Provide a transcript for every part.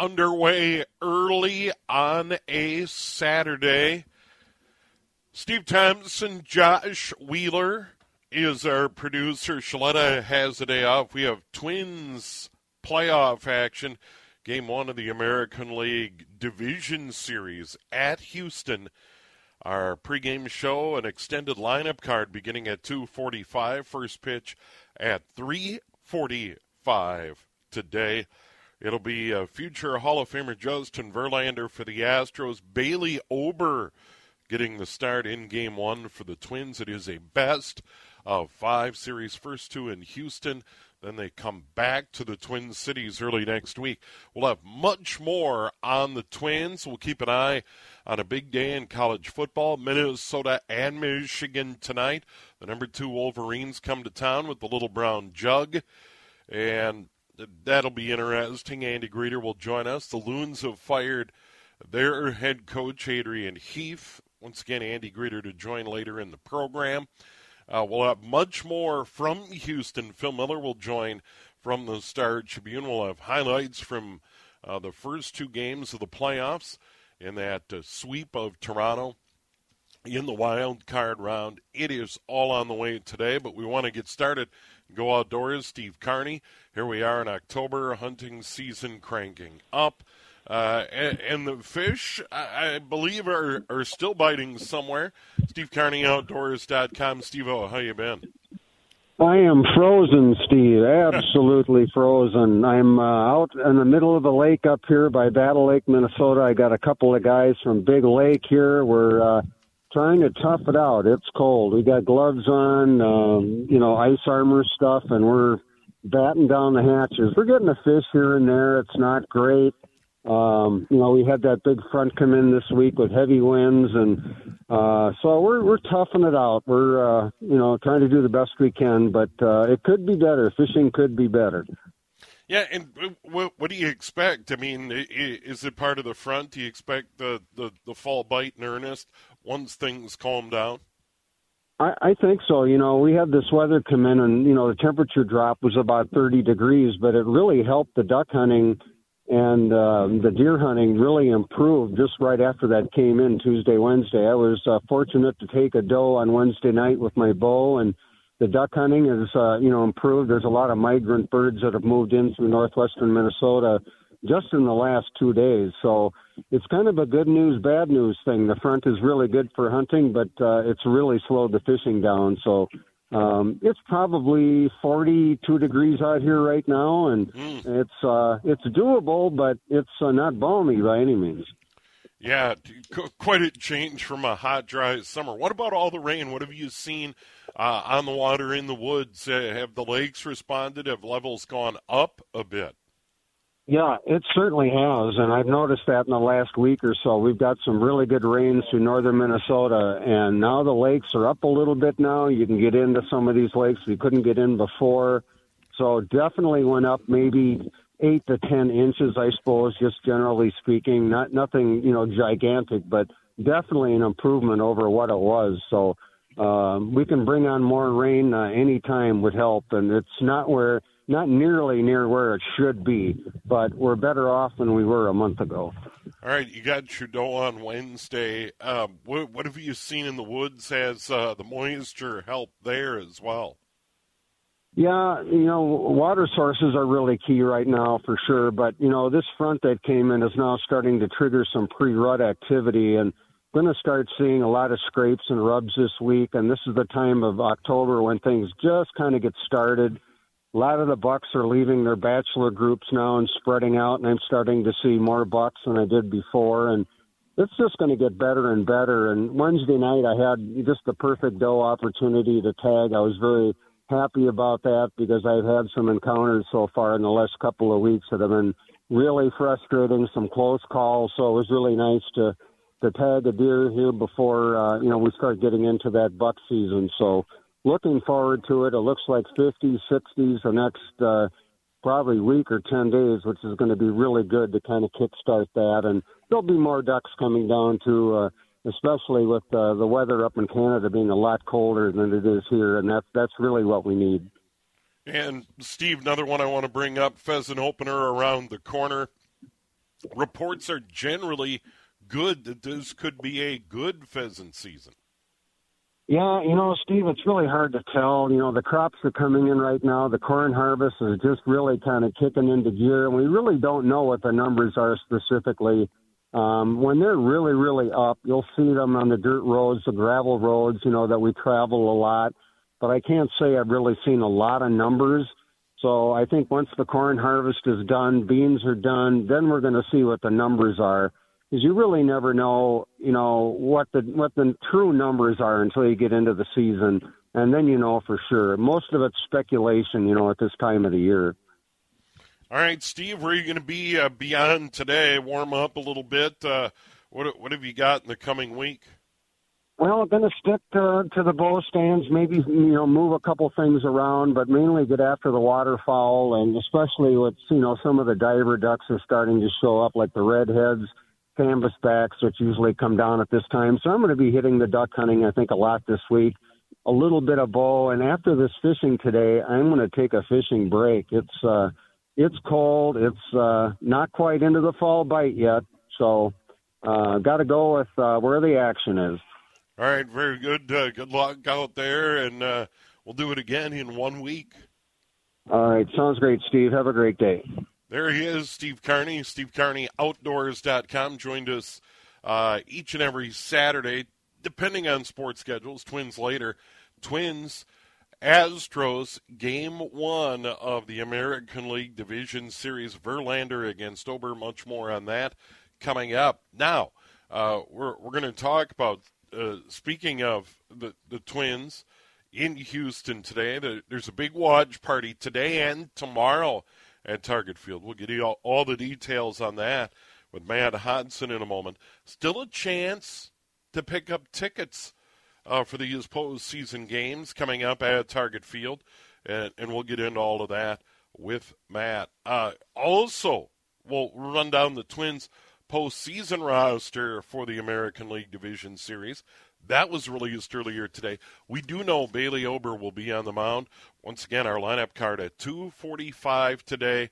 underway early on a Saturday. Steve Thompson, Josh Wheeler is our producer. Shaletta has a day off. We have Twins playoff action. Game one of the American League Division Series at Houston. Our pregame show, an extended lineup card beginning at 2:45. First pitch at 3:45 today. It'll be a future Hall of Famer Justin Verlander for the Astros. Bailey Ober getting the start in Game One for the Twins. It is a best of five series. First two in Houston. Then they come back to the Twin Cities early next week. We'll have much more on the Twins. We'll keep an eye on a big day in college football. Minnesota and Michigan tonight. The number two Wolverines come to town with the little brown jug. And that'll be interesting. Andy Greder will join us. The Loons have fired their head coach, Adrian Heath. Once again, Andy Greder to join later in the program. Uh, we'll have much more from Houston. Phil Miller will join from the Star Tribune. We'll have highlights from uh, the first two games of the playoffs in that uh, sweep of Toronto in the wild card round. It is all on the way today, but we want to get started. Go outdoors. Steve Carney. Here we are in October, hunting season cranking up. Uh, and, and, the fish, I, I, believe, are, are still biting somewhere. Steve Carney, Outdoors.com. Steve O, how you been? I am frozen, Steve. Absolutely frozen. I'm uh, out in the middle of the lake up here by Battle Lake, Minnesota. I got a couple of guys from Big Lake here. We're uh, trying to tough it out. It's cold. We got gloves on, um, you know, ice armor stuff, and we're batting down the hatches. We're getting a fish here and there. It's not great. Um, you know, we had that big front come in this week with heavy winds, and uh, so we're we're toughing it out. We're uh, you know trying to do the best we can, but uh, it could be better. Fishing could be better. Yeah, and what, what do you expect? I mean, is it part of the front? Do you expect the, the, the fall bite in earnest once things calm down? I, I think so. You know, we had this weather come in, and you know the temperature drop was about 30 degrees, but it really helped the duck hunting and uh, the deer hunting really improved just right after that came in Tuesday, Wednesday. I was uh, fortunate to take a doe on Wednesday night with my bow, and the duck hunting is uh, you know improved. There's a lot of migrant birds that have moved in through northwestern Minnesota just in the last two days. So it's kind of a good news, bad news thing. The front is really good for hunting, but uh, it's really slowed the fishing down. So um, it's probably 42 degrees out here right now, and mm. it's uh, it's doable, but it's uh, not balmy by any means. Yeah, quite a change from a hot, dry summer. What about all the rain? What have you seen uh, on the water in the woods? Uh, have the lakes responded? Have levels gone up a bit? Yeah, it certainly has, and I've noticed that in the last week or so. We've got some really good rains through northern Minnesota, and now the lakes are up a little bit now. You can get into some of these lakes we couldn't get in before. So definitely went up maybe eight to ten inches, I suppose, just generally speaking. Not nothing, you know, gigantic, but definitely an improvement over what it was. So um, we can bring on more rain uh, anytime would help, and it's not where not nearly near where it should be, but we're better off than we were a month ago. All right, you got Trudeau on Wednesday. Um, what, what, have you seen in the woods? Has uh, the moisture helped there as well? Yeah, you know, water sources are really key right now for sure. But you know, this front that came in is now starting to trigger some pre-rut activity, and going to start seeing a lot of scrapes and rubs this week. And this is the time of October when things just kind of get started a lot of the bucks are leaving their bachelor groups now and spreading out, and I'm starting to see more bucks than I did before. And it's just going to get better and better. And Wednesday night, I had just the perfect doe opportunity to tag. I was very happy about that because I've had some encounters so far in the last couple of weeks that have been really frustrating, some close calls. So it was really nice to to tag a deer here before uh, you know we start getting into that buck season. So looking forward to it. It looks like 50s, 60s the next uh, probably week or 10 days, which is going to be really good to kind of kickstart that. And there'll be more ducks coming down to, uh, especially with uh, the weather up in Canada being a lot colder than it is here, and that's that's really what we need. And Steve, another one I want to bring up: pheasant opener around the corner. reports are generally good that this could be a good pheasant season. Yeah, you know, Steve, it's really hard to tell. You know, the crops are coming in right now. The corn harvest is just really kind of kicking into gear, and we really don't know what the numbers are specifically. Um, when they're really, really up, you'll see them on the dirt roads, the gravel roads, you know, that we travel a lot. But I can't say I've really seen a lot of numbers. So I think once the corn harvest is done, beans are done, then we're going to see what the numbers are is you really never know, you know, what the what the true numbers are until you get into the season, and then you know for sure. Most of it's speculation, you know, at this time of the year. All right, Steve, where are you going to be uh, beyond today? Warm up a little bit. Uh, what what have you got in the coming week? Well, I'm going to stick to, to the bow stands. Maybe you know move a couple things around, but mainly get after the waterfowl, and especially with you know some of the diver ducks are starting to show up, like the redheads canvasbacks, which usually come down at this time. So I'm going to be hitting the duck hunting, I think, a lot this week. A little bit of bow, and after this fishing today, I'm going to take a fishing break. It's uh, it's cold. It's uh, not quite into the fall bite yet, so uh, got to go with uh, where the action is. All right, very good. Uh, good luck out there, and uh, we'll do it again in one week. All right, sounds great, Steve. Have a great day. There he is, Steve Carney. Steve Carney, Outdoors.com, joined us uh, each and every Saturday, depending on sports schedules. Twins later. Twins, Astros, game one of the American League Division Series. Verlander against Ober. Much more on that coming up. Now, uh, we're, we're going to talk about, uh, speaking of the, the Twins in Houston today, the, there's a big watch party today and tomorrow at Target Field. We'll get all, all the details on that with Matt Hodson in a moment. Still a chance to pick up tickets uh, for these postseason games coming up at Target Field, and, and we'll get into all of that with Matt. Uh, also, we'll run down the Twins postseason roster for the American League Division Series. That was released earlier today. We do know Bailey Ober will be on the mound. Once again, our lineup card at 2:45 today.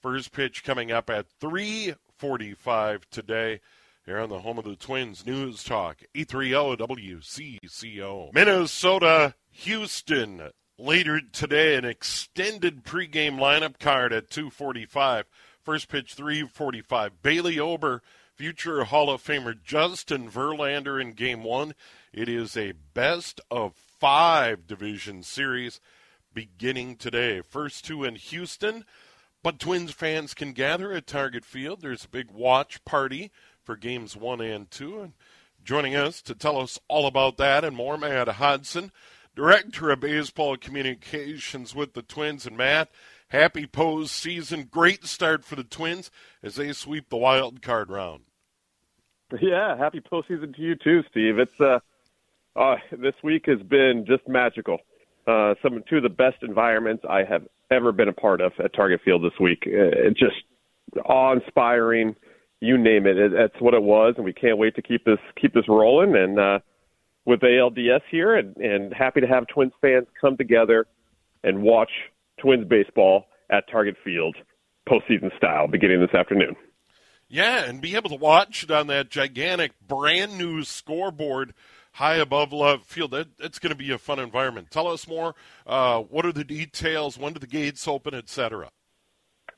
First pitch coming up at 3:45 today. Here on the home of the Twins News Talk, 830 WCCO. Minnesota, Houston. Later today, an extended pregame lineup card at 2:45. First pitch 3:45. Bailey Ober future Hall of Famer Justin Verlander in game one. It is a best of five division series beginning today. First two in Houston, but Twins fans can gather at Target Field. There's a big watch party for games one and two. And joining us to tell us all about that and more, Matt Hodson, Director of Baseball Communications with the Twins. And Matt, happy pose season. Great start for the Twins as they sweep the wild card round. Yeah, happy postseason to you too, Steve. It's uh, uh this week has been just magical. Uh, some two of the best environments I have ever been a part of at Target Field this week. Uh, it's just awe-inspiring. You name it, it, that's what it was, and we can't wait to keep this keep this rolling. And uh, with ALDS here, and, and happy to have Twins fans come together and watch Twins baseball at Target Field postseason style beginning this afternoon. Yeah, and be able to watch it on that gigantic brand new scoreboard high above love field. That, that's going to be a fun environment. Tell us more. Uh, what are the details? When do the gates open, etc.?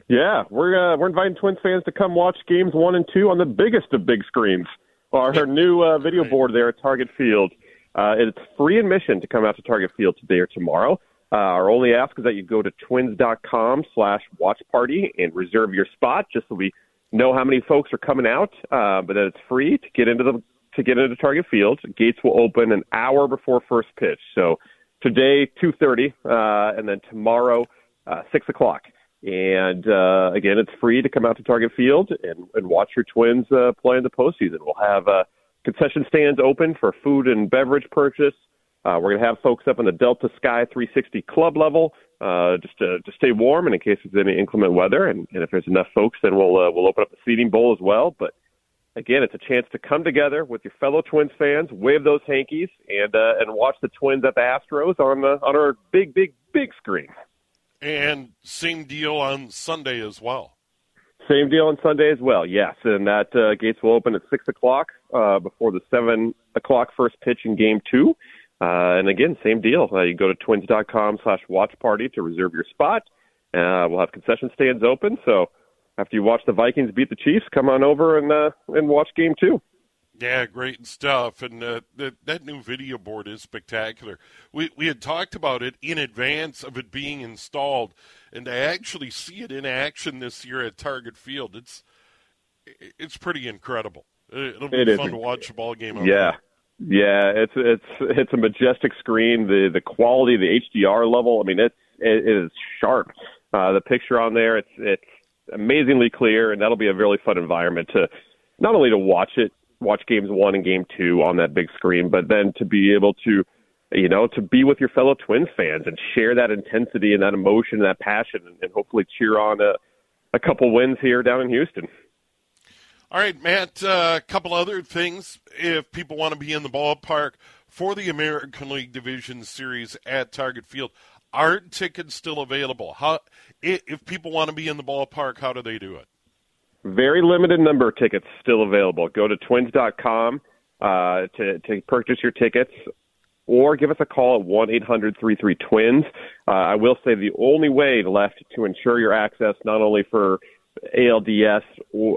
Yeah, we're uh, we're inviting Twins fans to come watch games one and two on the biggest of big screens. Our, our new uh, video board there at Target Field. Uh, it's free admission to come out to Target Field today or tomorrow. Uh, our only ask is that you go to twins.com slash watch party and reserve your spot just so we know how many folks are coming out, uh, but that it's free to get into the to get into Target Field. Gates will open an hour before first pitch. So today, two thirty, uh, and then tomorrow, uh, six o'clock. And uh, again, it's free to come out to Target Field and, and watch your Twins uh, play in the postseason. We'll have uh, concession stands open for food and beverage purchase. Uh, we're going to have folks up in the Delta Sky 360 club level uh, just to, to stay warm and in case there's any inclement weather. And, and if there's enough folks, then we'll uh, we'll open up the seating bowl as well. But again, it's a chance to come together with your fellow Twins fans, wave those hankies, and uh, and watch the Twins at the Astros on the on our big, big, big screen. And same deal on Sunday as well. Same deal on Sunday as well. Yes, and that uh, gates will open at six o'clock uh, before the seven o'clock first pitch in Game Two. Uh, and again, same deal. Uh, you go to twins.com slash watch party to reserve your spot. Uh, we'll have concession stands open. So after you watch the Vikings beat the Chiefs, come on over and uh, and watch Game Two. Yeah, great stuff, and uh, that that new video board is spectacular. We we had talked about it in advance of it being installed, and to actually see it in action this year at Target Field, it's it's pretty incredible. It'll be it fun is. to watch the ball game. Yeah, yeah, it's it's it's a majestic screen. The the quality, the HDR level. I mean, it's it is sharp. Uh, the picture on there, it's it's amazingly clear, and that'll be a really fun environment to not only to watch it watch games one and game two on that big screen, but then to be able to, you know, to be with your fellow Twins fans and share that intensity and that emotion and that passion and, and hopefully cheer on a, a couple wins here down in Houston. All right, Matt, a uh, couple other things. If people want to be in the ballpark for the American League Division Series at Target Field, are tickets still available? How, if people want to be in the ballpark, how do they do it? Very limited number of tickets still available. Go to twins.com uh, to, to purchase your tickets or give us a call at 1 800 33 Twins. Uh, I will say the only way left to ensure your access, not only for ALDS,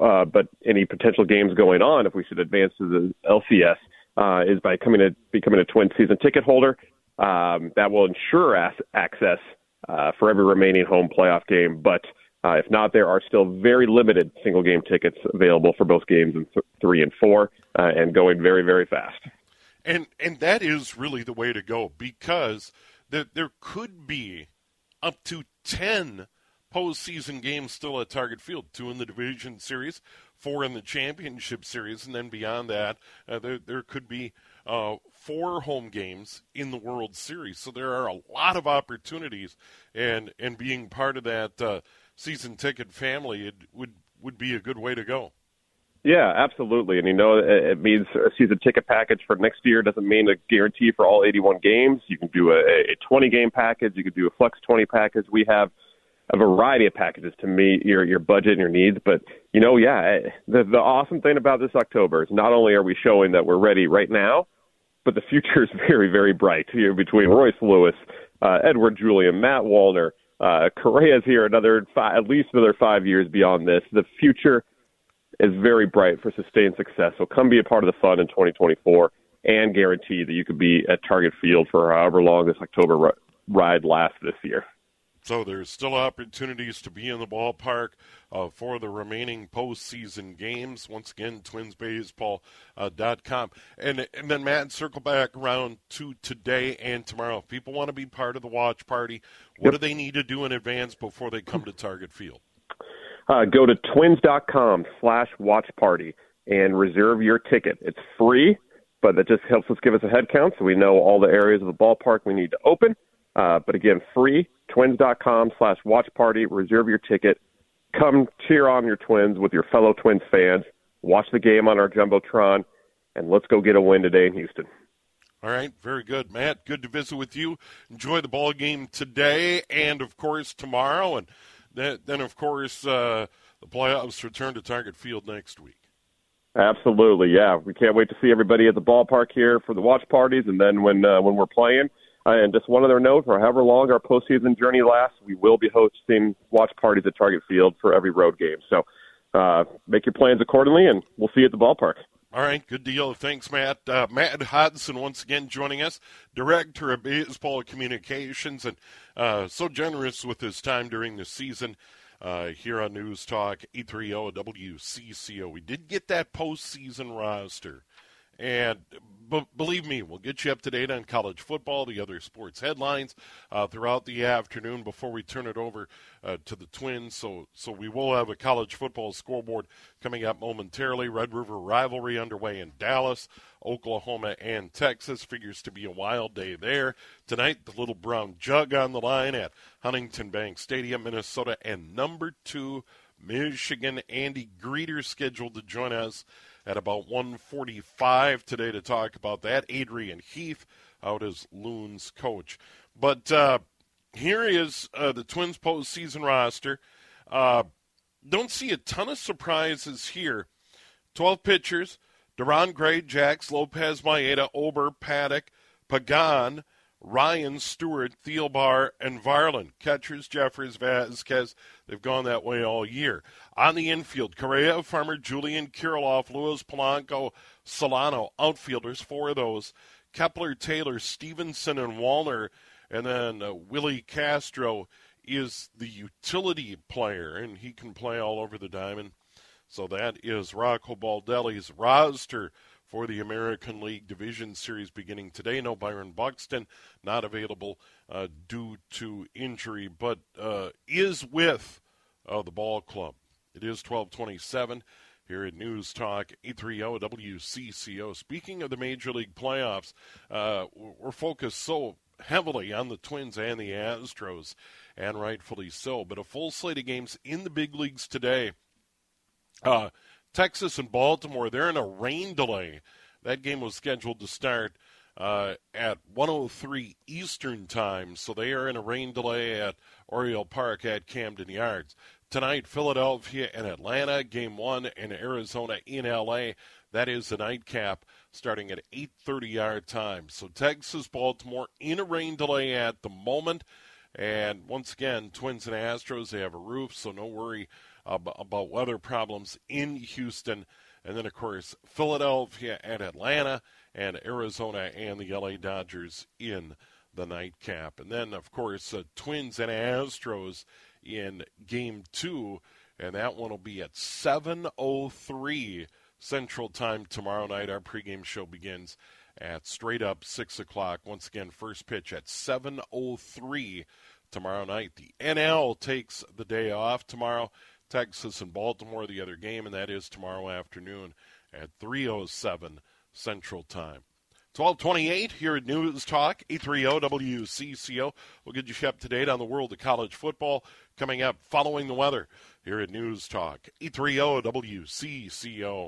uh, but any potential games going on if we should advance to the LCS, uh, is by coming to becoming a Twin season ticket holder. Um, that will ensure as- access uh, for every remaining home playoff game. But uh, if not, there are still very limited single game tickets available for both games in th- three and four, uh, and going very, very fast. And and that is really the way to go because there there could be up to ten postseason games still at Target Field, two in the division series, four in the championship series, and then beyond that, uh, there there could be uh, four home games in the World Series. So there are a lot of opportunities, and and being part of that uh, season ticket family, it would would be a good way to go. Yeah, absolutely. And you know, it means a season ticket package for next year doesn't mean a guarantee for all 81 games. You can do a, a 20 game package. You can do a flex 20 package. We have a variety of packages to meet your your budget and your needs. But you know, yeah, the the awesome thing about this October is not only are we showing that we're ready right now, but the future is very very bright. You know, between Royce Lewis, uh, Edouard Julien, Matt Wallner, uh, Correa's here another five, at least another five years beyond this. The future is very bright for sustained success. So come be a part of the fun in 2024 and guarantee that you could be at Target Field for however long this October ride lasts this year. So there's still opportunities to be in the ballpark uh, for the remaining postseason games. Once again, twinsbaseball.com. Uh, and, and then, Matt, circle back around to today and tomorrow. If people want to be part of the watch party, what yep. do they need to do in advance before they come to Target Field? Uh, go to twins.com slash watch party and reserve your ticket. It's free, but that just helps us give us a head count so we know all the areas of the ballpark we need to open. Uh, but again, free, twins.com slash watch party. Reserve your ticket. Come cheer on your twins with your fellow Twins fans. Watch the game on our Jumbotron, and let's go get a win today in Houston. All right, very good, Matt. Good to visit with you. Enjoy the ball game today, and of course tomorrow, and then, then of course uh, the playoffs return to Target Field next week. Absolutely, yeah. We can't wait to see everybody at the ballpark here for the watch parties, and then when uh, when we're playing. Uh, and just one other note: for however long our postseason journey lasts, we will be hosting watch parties at Target Field for every road game. So uh, make your plans accordingly, and we'll see you at the ballpark. All right, good deal. Thanks, Matt. Uh, Matt Hodson once again joining us, Director of Baseball Communications, and uh, so generous with his time during the season uh, here on News Talk 830 WCCO. We did get that postseason roster. And b- believe me, we'll get you up to date on college football, the other sports headlines uh, throughout the afternoon before we turn it over uh, to the Twins. So, so we will have a college football scoreboard coming up momentarily. Red River rivalry underway in Dallas, Oklahoma, and Texas. Figures to be a wild day there tonight. The Little Brown Jug on the line at Huntington Bank Stadium, Minnesota, and number two Michigan. Andy Greder scheduled to join us at about 1:45 today to talk about that. Adrian Heath out as Loon's coach, but uh, here is uh, the Twins postseason roster. Uh, don't see a ton of surprises here. 12 pitchers Duran Gray, Jax, Lopez, Maeda, Ober, Paddock, Pagan, Ryan, Stewart, Thielbar, and Varland. Catchers, Jeffers, Vasquez. They've gone that way all year. On the infield, Correa, Farmer, Julien, Kirilloff, Lewis, Polanco, Solano. Outfielders, four of those. Kepler, Taylor, Stevenson, and Wallner. And then uh, Willie Castro is the utility player, and he can play all over the diamond. So that is Rocco Baldelli's roster for the American League Division Series beginning today. No Byron Buxton, not available uh, due to injury, but uh, is with uh, the ball club. It is 1227 here at News Talk 830 WCCO. Speaking of the Major League playoffs, uh, we're focused so heavily on the Twins and the Astros, and rightfully so. But a full slate of games in the big leagues today. Uh, Texas and Baltimore, they're in a rain delay. That game was scheduled to start uh, at 103 Eastern Time, so they are in a rain delay at Oriole Park at Camden Yards. Tonight, Philadelphia and Atlanta, game one, and Arizona in LA. That is the nightcap starting at 8:30 yard time. So Texas, Baltimore in a rain delay at the moment, and once again, Twins and Astros they have a roof, so no worry about weather problems in Houston. And then, of course, Philadelphia and Atlanta, and Arizona and the LA Dodgers in the nightcap. And then, of course, uh, Twins and Astros in game two, and that one will be at 7.03 Central Time tomorrow night. Our pregame show begins at straight up 6 o'clock. Once again, first pitch at 7.03 tomorrow night. The NL takes the day off tomorrow. Texas and Baltimore, the other game, and that is tomorrow afternoon at 3:07 Central Time. 1228 here at News Talk, 830 WCCO. We'll get you up to date on the world of college football coming up following the weather here at News Talk, 830 WCCO.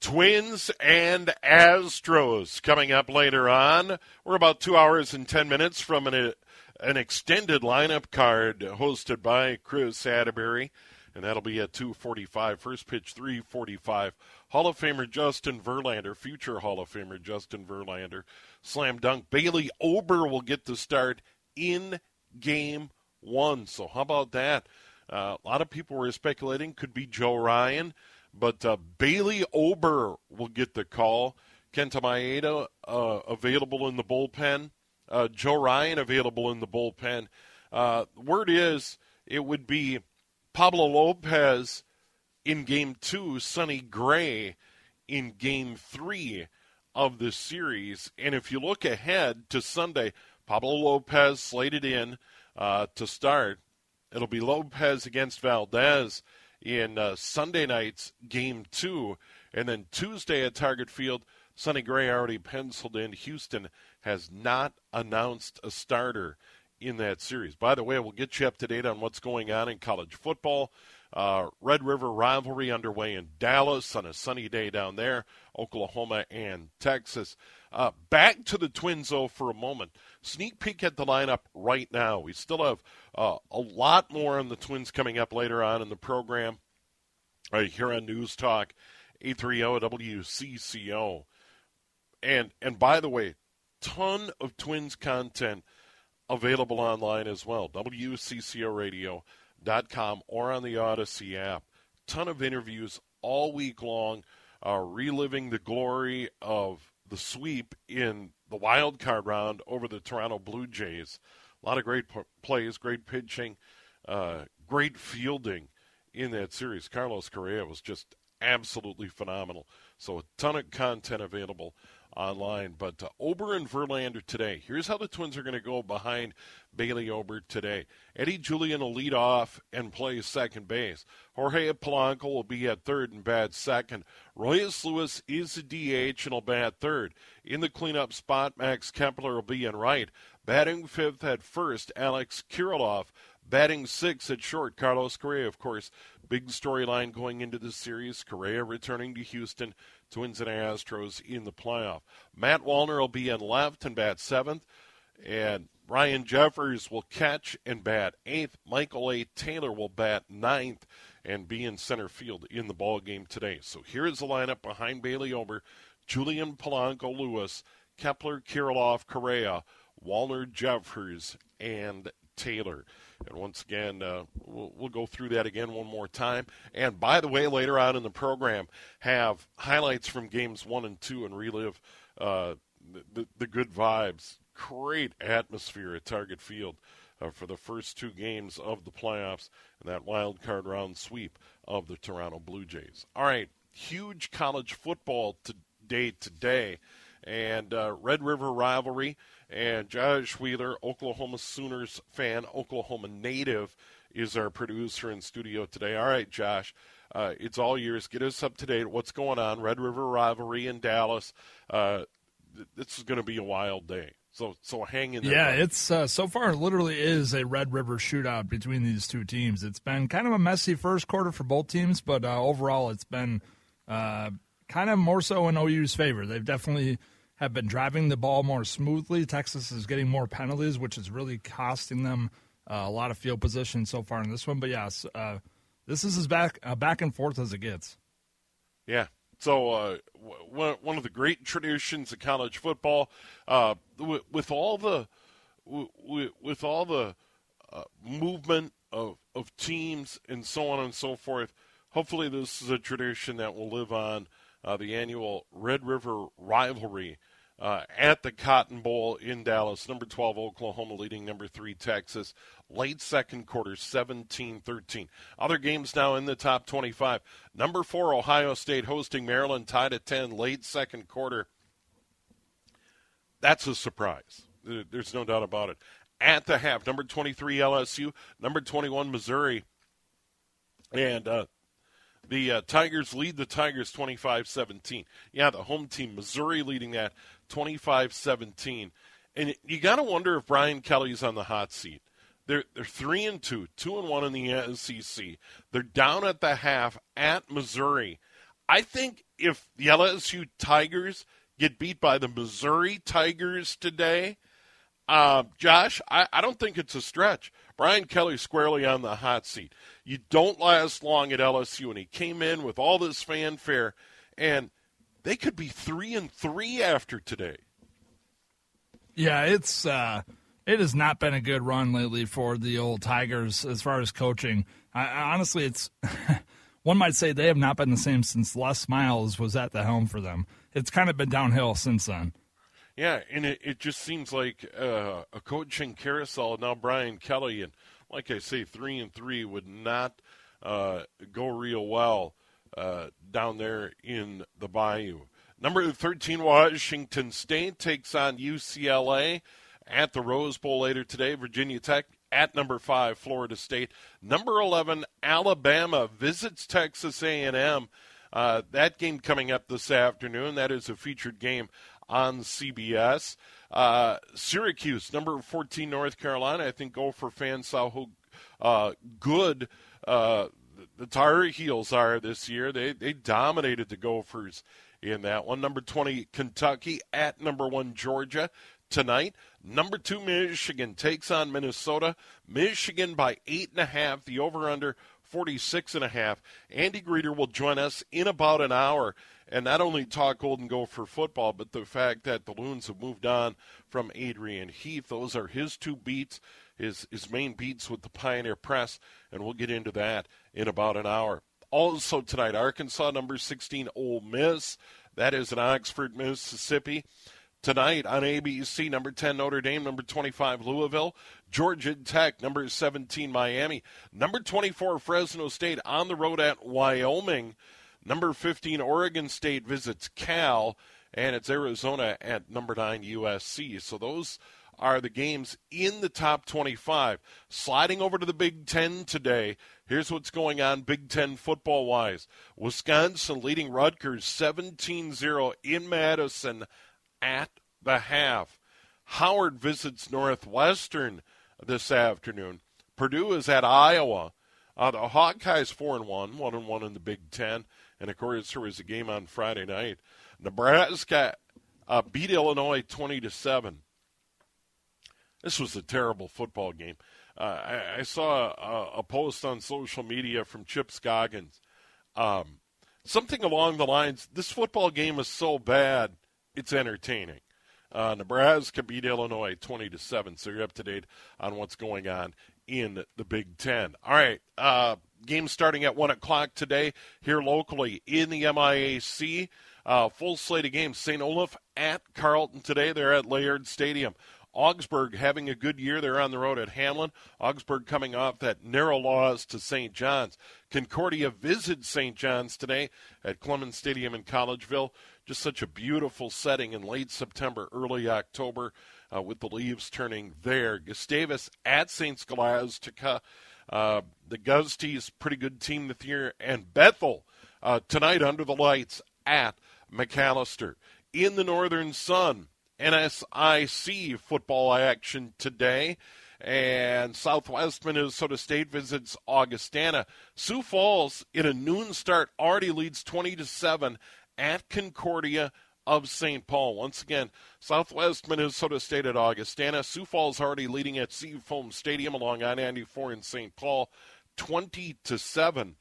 Twins and Astros coming up later on. We're about two hours and 10 minutes from an, an extended lineup card hosted by Chris Atterbury and that'll be at 2:45. First pitch 3:45. Hall of Famer Justin Verlander, future Hall of Famer Justin Verlander, slam dunk. Bailey Ober will get the start in Game One. So how about that? Uh, a lot of people were speculating could be Joe Ryan, but uh, Bailey Ober will get the call. Kenta Maeda uh, available in the bullpen. Uh, Joe Ryan available in the bullpen. Uh, word is it would be Pablo Lopez in game two, Sonny Gray in game three of the series. And if you look ahead to Sunday, Pablo Lopez slated in uh, to start. It'll be Lopez against Valdez in uh, Sunday night's game two. And then Tuesday at Target Field, Sonny Gray already penciled in. Houston has not announced a starter in that series. By the way, we'll get you up to date on what's going on in college football. Uh, Red River rivalry underway in Dallas on a sunny day down there, Oklahoma and Texas. Uh, back to the Twins, though, for a moment. Sneak peek at the lineup right now. We still have uh, a lot more on the Twins coming up later on in the program. Right here on News Talk, 830 WCCO. And and by the way, ton of Twins content available online as well. WCCOradio.com or on the Audacy app. Ton of interviews all week long, uh, reliving the glory of the sweep in the wild card round over the Toronto Blue Jays. A lot of great p- plays, great pitching, uh, great fielding in that series. Carlos Correa was just absolutely phenomenal. So a ton of content available online. But uh, Ober and Verlander today. Here's how the Twins are going to go behind Bailey Ober today. Eddie Julien will lead off and play second base. Jorge Polanco will be at third and bat second. Royce Lewis is the DH and will bat third. In the cleanup spot, Max Kepler will be in right. Batting fifth at first, Alex Kirilloff. Batting six at short, Carlos Correa, of course. Big storyline going into this series. Correa returning to Houston Twins and Astros in the playoff. Matt Wallner will be in left and bat seventh, and Ryan Jeffers will catch and bat eighth. Michael A. Taylor will bat ninth, and be in center field in the ball game today. So here is the lineup behind Bailey Ober, Julien Polanco Lewis, Kepler, Kirilloff, Correa, Wallner, Jeffers, and Taylor. And once again, uh, we'll, we'll, go through that again one more time. And by the way, later on in the program, have highlights from games one and two and relive uh, the, the good vibes. Great atmosphere at Target Field uh, for the first two games of the playoffs and that wild card round sweep of the Toronto Blue Jays. All right, huge college football today today, and uh, Red River rivalry. And Josh Wheeler, Oklahoma Sooners fan, Oklahoma native, is our producer in studio today. All right, Josh. Uh, it's all yours. Get us up to date. What's going on? Red River rivalry in Dallas. Uh, this is going to be a wild day. So so hang in there. Yeah, it's uh, so far literally is a Red River shootout between these two teams. It's been kind of a messy first quarter for both teams, but uh, overall it's been uh, kind of more so in OU's favor. They've definitely have been driving the ball more smoothly. Texas is getting more penalties, which is really costing them uh, a lot of field position so far in this one. But yes, uh, this is as back uh, back and forth as it gets. Yeah, so uh, one of the great traditions of college football, uh, with, with, all the with, with all the uh, movement of of teams and so on and so forth. Hopefully, this is a tradition that will live on. The annual Red River rivalry uh, at the Cotton Bowl in Dallas. Number 12, Oklahoma leading number 3, Texas. Late second quarter, 17 13. Other games now in the top 25. Number 4, Ohio State hosting Maryland, tied at 10, late second quarter. That's a surprise. There's no doubt about it. At the half, number 23, LSU, number 21, Missouri. And uh, the uh, Tigers lead the Tigers 25 17. Yeah, the home team, Missouri, leading that 25 17. And you got to wonder if Brian Kelly's on the hot seat. They're, they're 3 and 2, 2 and 1 in the SEC. They're down at the half at Missouri. I think if the LSU Tigers get beat by the Missouri Tigers today, uh, Josh, I, I don't think it's a stretch. Brian Kelly squarely on the hot seat. You don't last long at LSU, and he came in with all this fanfare, and they could be three and three after today. Yeah, it's uh, it has not been a good run lately for the old Tigers as far as coaching. I, honestly, it's one might say they have not been the same since Les Miles was at the helm for them. It's kind of been downhill since then. Yeah, and it, it just seems like uh, a coaching carousel now. Brian Kelly and like I say, three and three would not uh, go real well uh, down there in the Bayou. Number 13, Washington State takes on UCLA at the Rose Bowl later today. Virginia Tech at number five, Florida State. Number 11, Alabama visits Texas A&M. Uh, that game coming up this afternoon. That is a featured game on CBS. Uh, Syracuse, number 14, North Carolina. I think Gopher fans saw how uh, good uh, the Tar Heels are this year. They they dominated the Gophers in that one. Number 20, Kentucky at number one, Georgia tonight. Number two, Michigan takes on Minnesota. Michigan by eight and a half. The over under 46 and a half. Andy Greder will join us in about an hour and not only talk Golden Gopher football, but the fact that the Loons have moved on from Adrian Heath. Those are his two beats, his, his main beats with the Pioneer Press, and we'll get into that in about an hour. Also tonight, Arkansas number 16, Ole Miss. That is in Oxford, Mississippi. Tonight on ABC, number 10, Notre Dame, number 25, Louisville, Georgia Tech, number 17, Miami, number 24, Fresno State on the road at Wyoming. Number 15, Oregon State visits Cal, and it's Arizona at number 9, USC. So those are the games in the top 25. Sliding over to the Big Ten today, here's what's going on Big Ten football wise. Wisconsin leading Rutgers 17 0 in Madison at the half. Howard visits Northwestern this afternoon. Purdue is at Iowa. Uh, the Hawkeyes 4 and 1, 1 and 1 in the Big Ten. And of course, there was a game on Friday night. Nebraska uh, beat Illinois 20 to 7. This was a terrible football game. uh, I, I, saw a, a, post on social media from Chip Scoggins. Um, something along the lines this football game is so bad, it's entertaining. Uh, Nebraska beat Illinois 20 to 7, so you're up to date on what's going on in the Big Ten. All right, uh, game starting at 1 o'clock today here locally in the MIAC. Uh, full slate of games. St. Olaf at Carleton today. They're at Laird Stadium. Augsburg having a good year. They're on the road at Hamline. Augsburg coming off that narrow loss to St. John's. Concordia visits St. John's today at Clemens Stadium in Collegeville. Just such a beautiful setting in late September, early October, uh, with the leaves turning there. Gustavus at St. Scholastica. Uh, the Gusties, pretty good team this year. And Bethel uh, tonight under the lights at Macalester. In the Northern Sun, NSIC football action today. And Southwest Minnesota State visits Augustana. Sioux Falls in a noon start already leads 20 to 7 at Concordia of St. Paul. Once again, Southwest Minnesota State at Augustana. Sioux Falls already leading at Seafoam Stadium along I-94 in St. Paul, 20 to 7.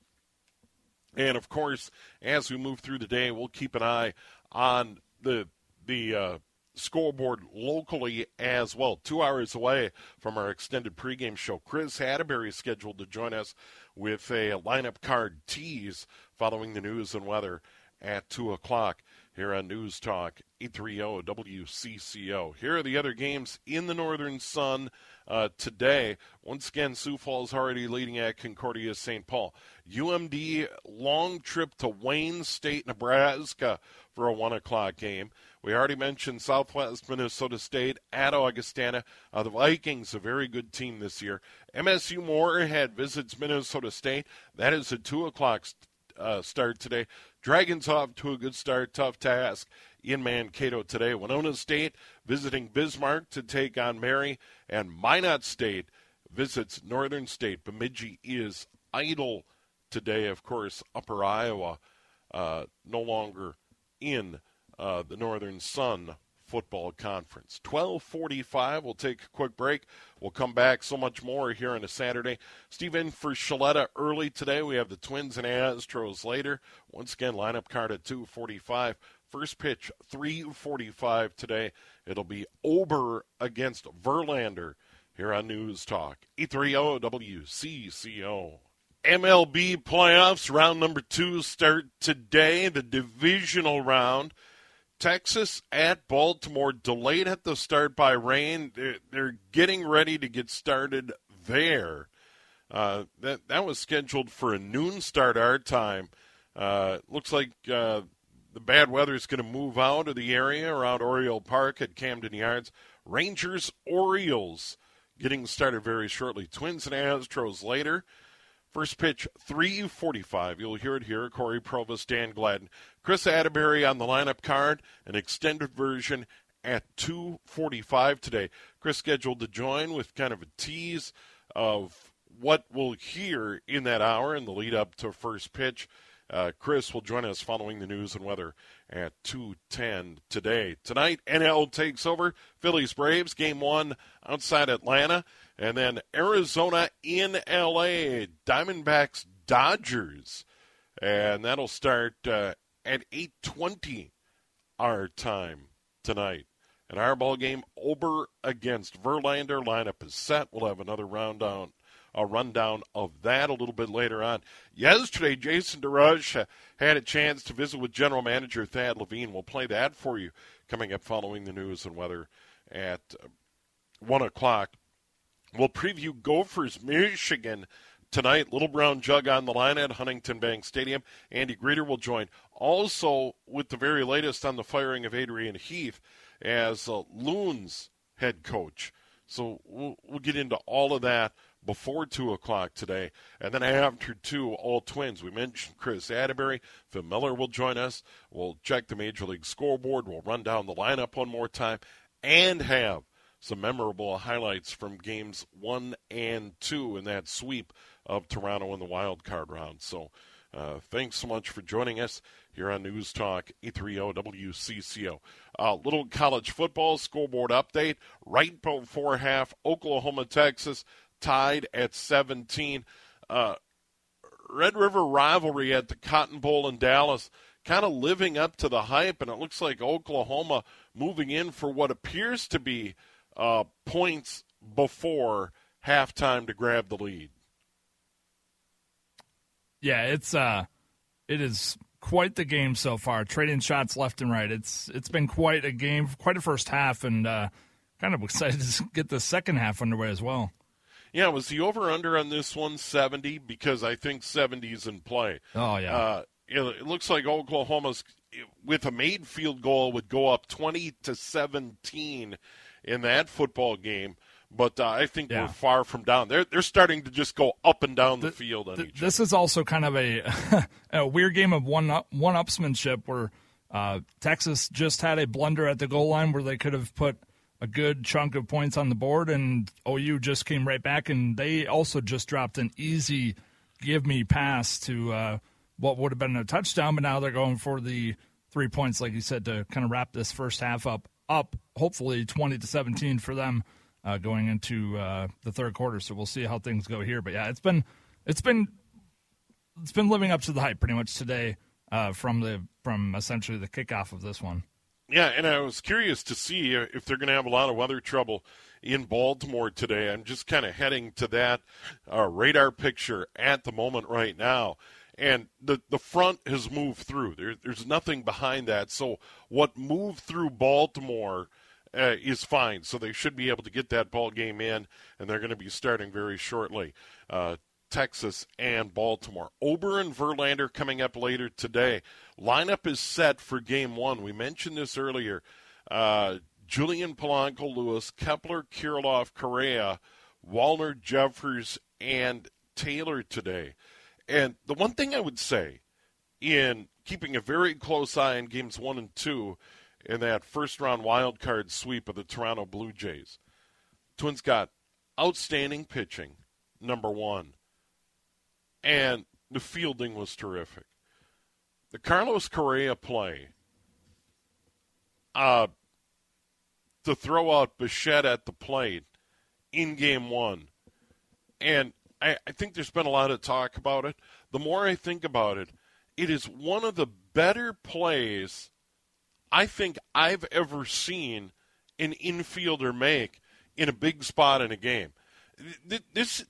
And of course, as we move through the day, we'll keep an eye on the the uh, scoreboard locally as well. Two hours away from our extended pregame show, Chris Atterbury is scheduled to join us with a lineup card tease following the news and weather at 2 o'clock here on News Talk 830 WCCO. Here are the other games in the Northern Sun uh, today. Once again, Sioux Falls already leading at Concordia St. Paul. UMD long trip to Wayne State, Nebraska for a 1 o'clock game. We already mentioned Southwest Minnesota State at Augustana. Uh, the Vikings, a very good team this year. MSU Moorhead visits Minnesota State. That is a 2 o'clock uh, start today. Dragons off to a good start. Tough task in Mankato today. Winona State visiting Bismarck to take on Mary. And Minot State visits Northern State. Bemidji is idle today. Of course, Upper Iowa uh, no longer in uh, the Northern Sun Football Conference. 1245. We'll take a quick break. We'll come back so much more here on a Saturday. Stephen for Shaletta early today. We have the Twins and Astros later. Once again, lineup card at 245. First pitch, 345 today. It'll be Ober against Verlander here on News Talk. 830 WCCO. MLB playoffs, round number two, start today. The divisional round. Texas at Baltimore, delayed at the start by rain. They're, they're getting ready to get started there. Uh, that that was scheduled for a noon start our time. Uh, looks like uh, the bad weather is going to move out of the area around Oriole Park at Camden Yards. Rangers Orioles getting started very shortly. Twins and Astros later. First pitch, 345. You'll hear it here. Corey Provus, Dan Gladden. Chris Atterbury on the lineup card, an extended version at 245 today. Chris scheduled to join with kind of a tease of what we'll hear in that hour in the lead up to first pitch. Uh, Chris will join us following the news and weather at 2:10 today. Tonight, NL takes over. Phillies Braves game one outside Atlanta. And then Arizona in LA, Diamondbacks Dodgers. And that'll start uh, at 8:20 our time tonight. And our ball game Ober against Verlander lineup is set. We'll have another rundown a rundown of that a little bit later on. Yesterday, Jason DeRusha had a chance to visit with General Manager Thad Levine. We'll play that for you coming up following the news and weather at 1 o'clock. We'll preview Gophers, Michigan tonight. Little Brown Jug on the line at Huntington Bank Stadium. Andy Greder will join. Also, with the very latest on the firing of Adrian Heath as uh, Loons head coach. So we'll, we'll get into all of that before 2 o'clock today. And then after 2, all twins. We mentioned Chris Atterbury. Phil Miller will join us. We'll check the Major League scoreboard. We'll run down the lineup one more time and have some memorable highlights from games one and two in that sweep of Toronto in the wild card round. So, uh, thanks so much for joining us here on News Talk 830 WCCO. Uh, little college football scoreboard update right before half Oklahoma, Texas tied at 17. Uh, Red River rivalry at the Cotton Bowl in Dallas kind of living up to the hype, and it looks like Oklahoma moving in for what appears to be uh, points before halftime to grab the lead. Yeah, it's uh, it is quite the game so far. Trading shots left and right. It's it's been quite a game, quite a first half, and uh, kind of excited to get the second half underway as well. Yeah, was the over under on this one 70? Because I think 70 is in play. Oh, yeah. Uh, it looks like Oklahoma's, with a made field goal, would go up 20 to 17 in that football game. But uh, I think yeah. we're far from down. They're they're starting to just go up and down the, the field. The, this is also kind of a a weird game of one up, one upsmanship where uh, Texas just had a blunder at the goal line where they could have put a good chunk of points on the board, and OU just came right back, and they also just dropped an easy give me pass to uh, what would have been a touchdown, but now they're going for the three points, like you said, to kind of wrap this first half up. Up, hopefully, twenty to seventeen for them uh, going into uh, the third quarter. So we'll see how things go here. But yeah, it's been it's been it's been living up to the hype pretty much today uh, from the from essentially the kickoff of this one. Yeah, and I was curious to see if they're going to have a lot of weather trouble in Baltimore today. I'm just kind of heading to that uh, radar picture at the moment right now. And the, the front has moved through. There, there's nothing behind that. So, what moved through Baltimore uh, is fine. So, they should be able to get that ball game in, and they're going to be starting very shortly. Uh, Texas, and Baltimore. Ober and Verlander coming up later today. Lineup is set for game one. We mentioned this earlier. Uh, Julien Polanco Lewis, Kepler, Kirilloff, Correa, Wallner, Jeffers, and Taylor today. And the one thing I would say in keeping a very close eye on games one and two in that first round wild card sweep of the Toronto Blue Jays, Twins got outstanding pitching, number one and the fielding was terrific. The Carlos Correa play uh, to throw out Bichette at the plate in game one. And I, I think there's been a lot of talk about it. The more I think about it, it is one of the better plays I think I've ever seen an infielder make in a big spot in a game. This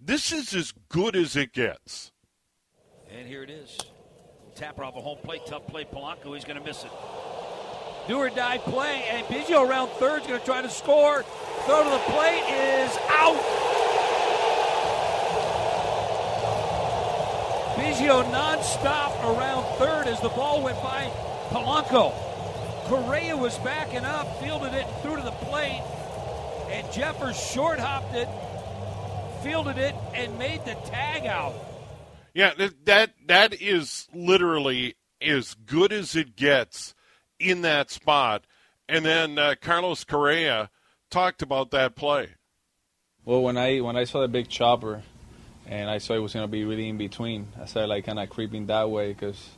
this is as good as it gets. And here it is. Tapper off a home plate, tough play. Polanco, he's going to miss it. Do or die play, and Biggio around third is going to try to score. Throw to the plate is out. Biggio nonstop around third as the ball went by Polanco. Correa was backing up, fielded it, threw to the plate, and Jeffers short hopped it fielded it and made the tag out. Yeah, that that is literally as good as it gets in that spot. And then uh, Carlos Correa talked about that play. Well, when I when I saw the big chopper, and I saw it was going to be really in between, I started like kind of creeping that way because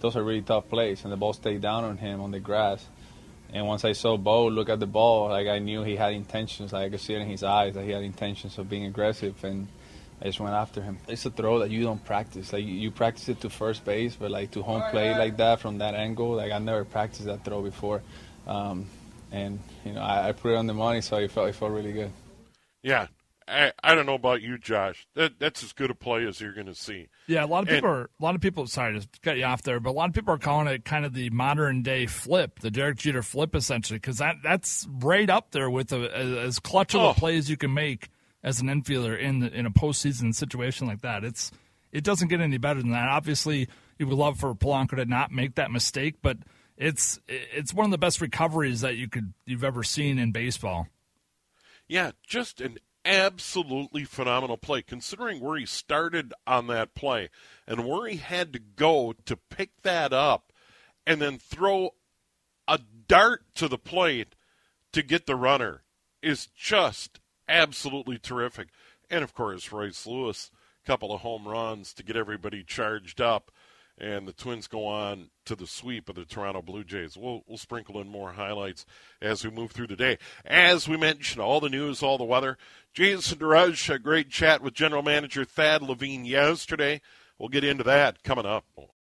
those are really tough plays, and the ball stayed down on him on the grass. And once I saw Bo look at the ball, like I knew he had intentions. Like I could see it in his eyes that he had intentions of being aggressive, and I just went after him. It's a throw that you don't practice. Like you practice it to first base, but like to home plate like that from that angle, like I never practiced that throw before. Um, and you know, I, I, put it on the money, so it felt it felt really good. Yeah, I, I don't know about you, Josh. That, that's as good a play as you're going to see. Yeah, a lot of people and, are. A lot of people. Sorry to cut you off there, but a lot of people are calling it kind of the modern day flip, the Derek Jeter flip, essentially, because that that's right up there with a, as clutch of oh. a play as you can make as an infielder in the, in a postseason situation like that. It's it doesn't get any better than that. Obviously, you would love for Polanco to not make that mistake, but it's it's one of the best recoveries that you could you've ever seen in baseball. Yeah, just an absolutely phenomenal play, considering where he started on that play and where he had to go to pick that up and then throw a dart to the plate to get the runner is just absolutely terrific. And of course, Royce Lewis, a couple of home runs to get everybody charged up. And the Twins go on to the sweep of the Toronto Blue Jays. We'll, we'll sprinkle in more highlights as we move through the day. As we mentioned, all the news, all the weather. Jason DeRusha great chat with General Manager Thad Levine yesterday. We'll get into that coming up.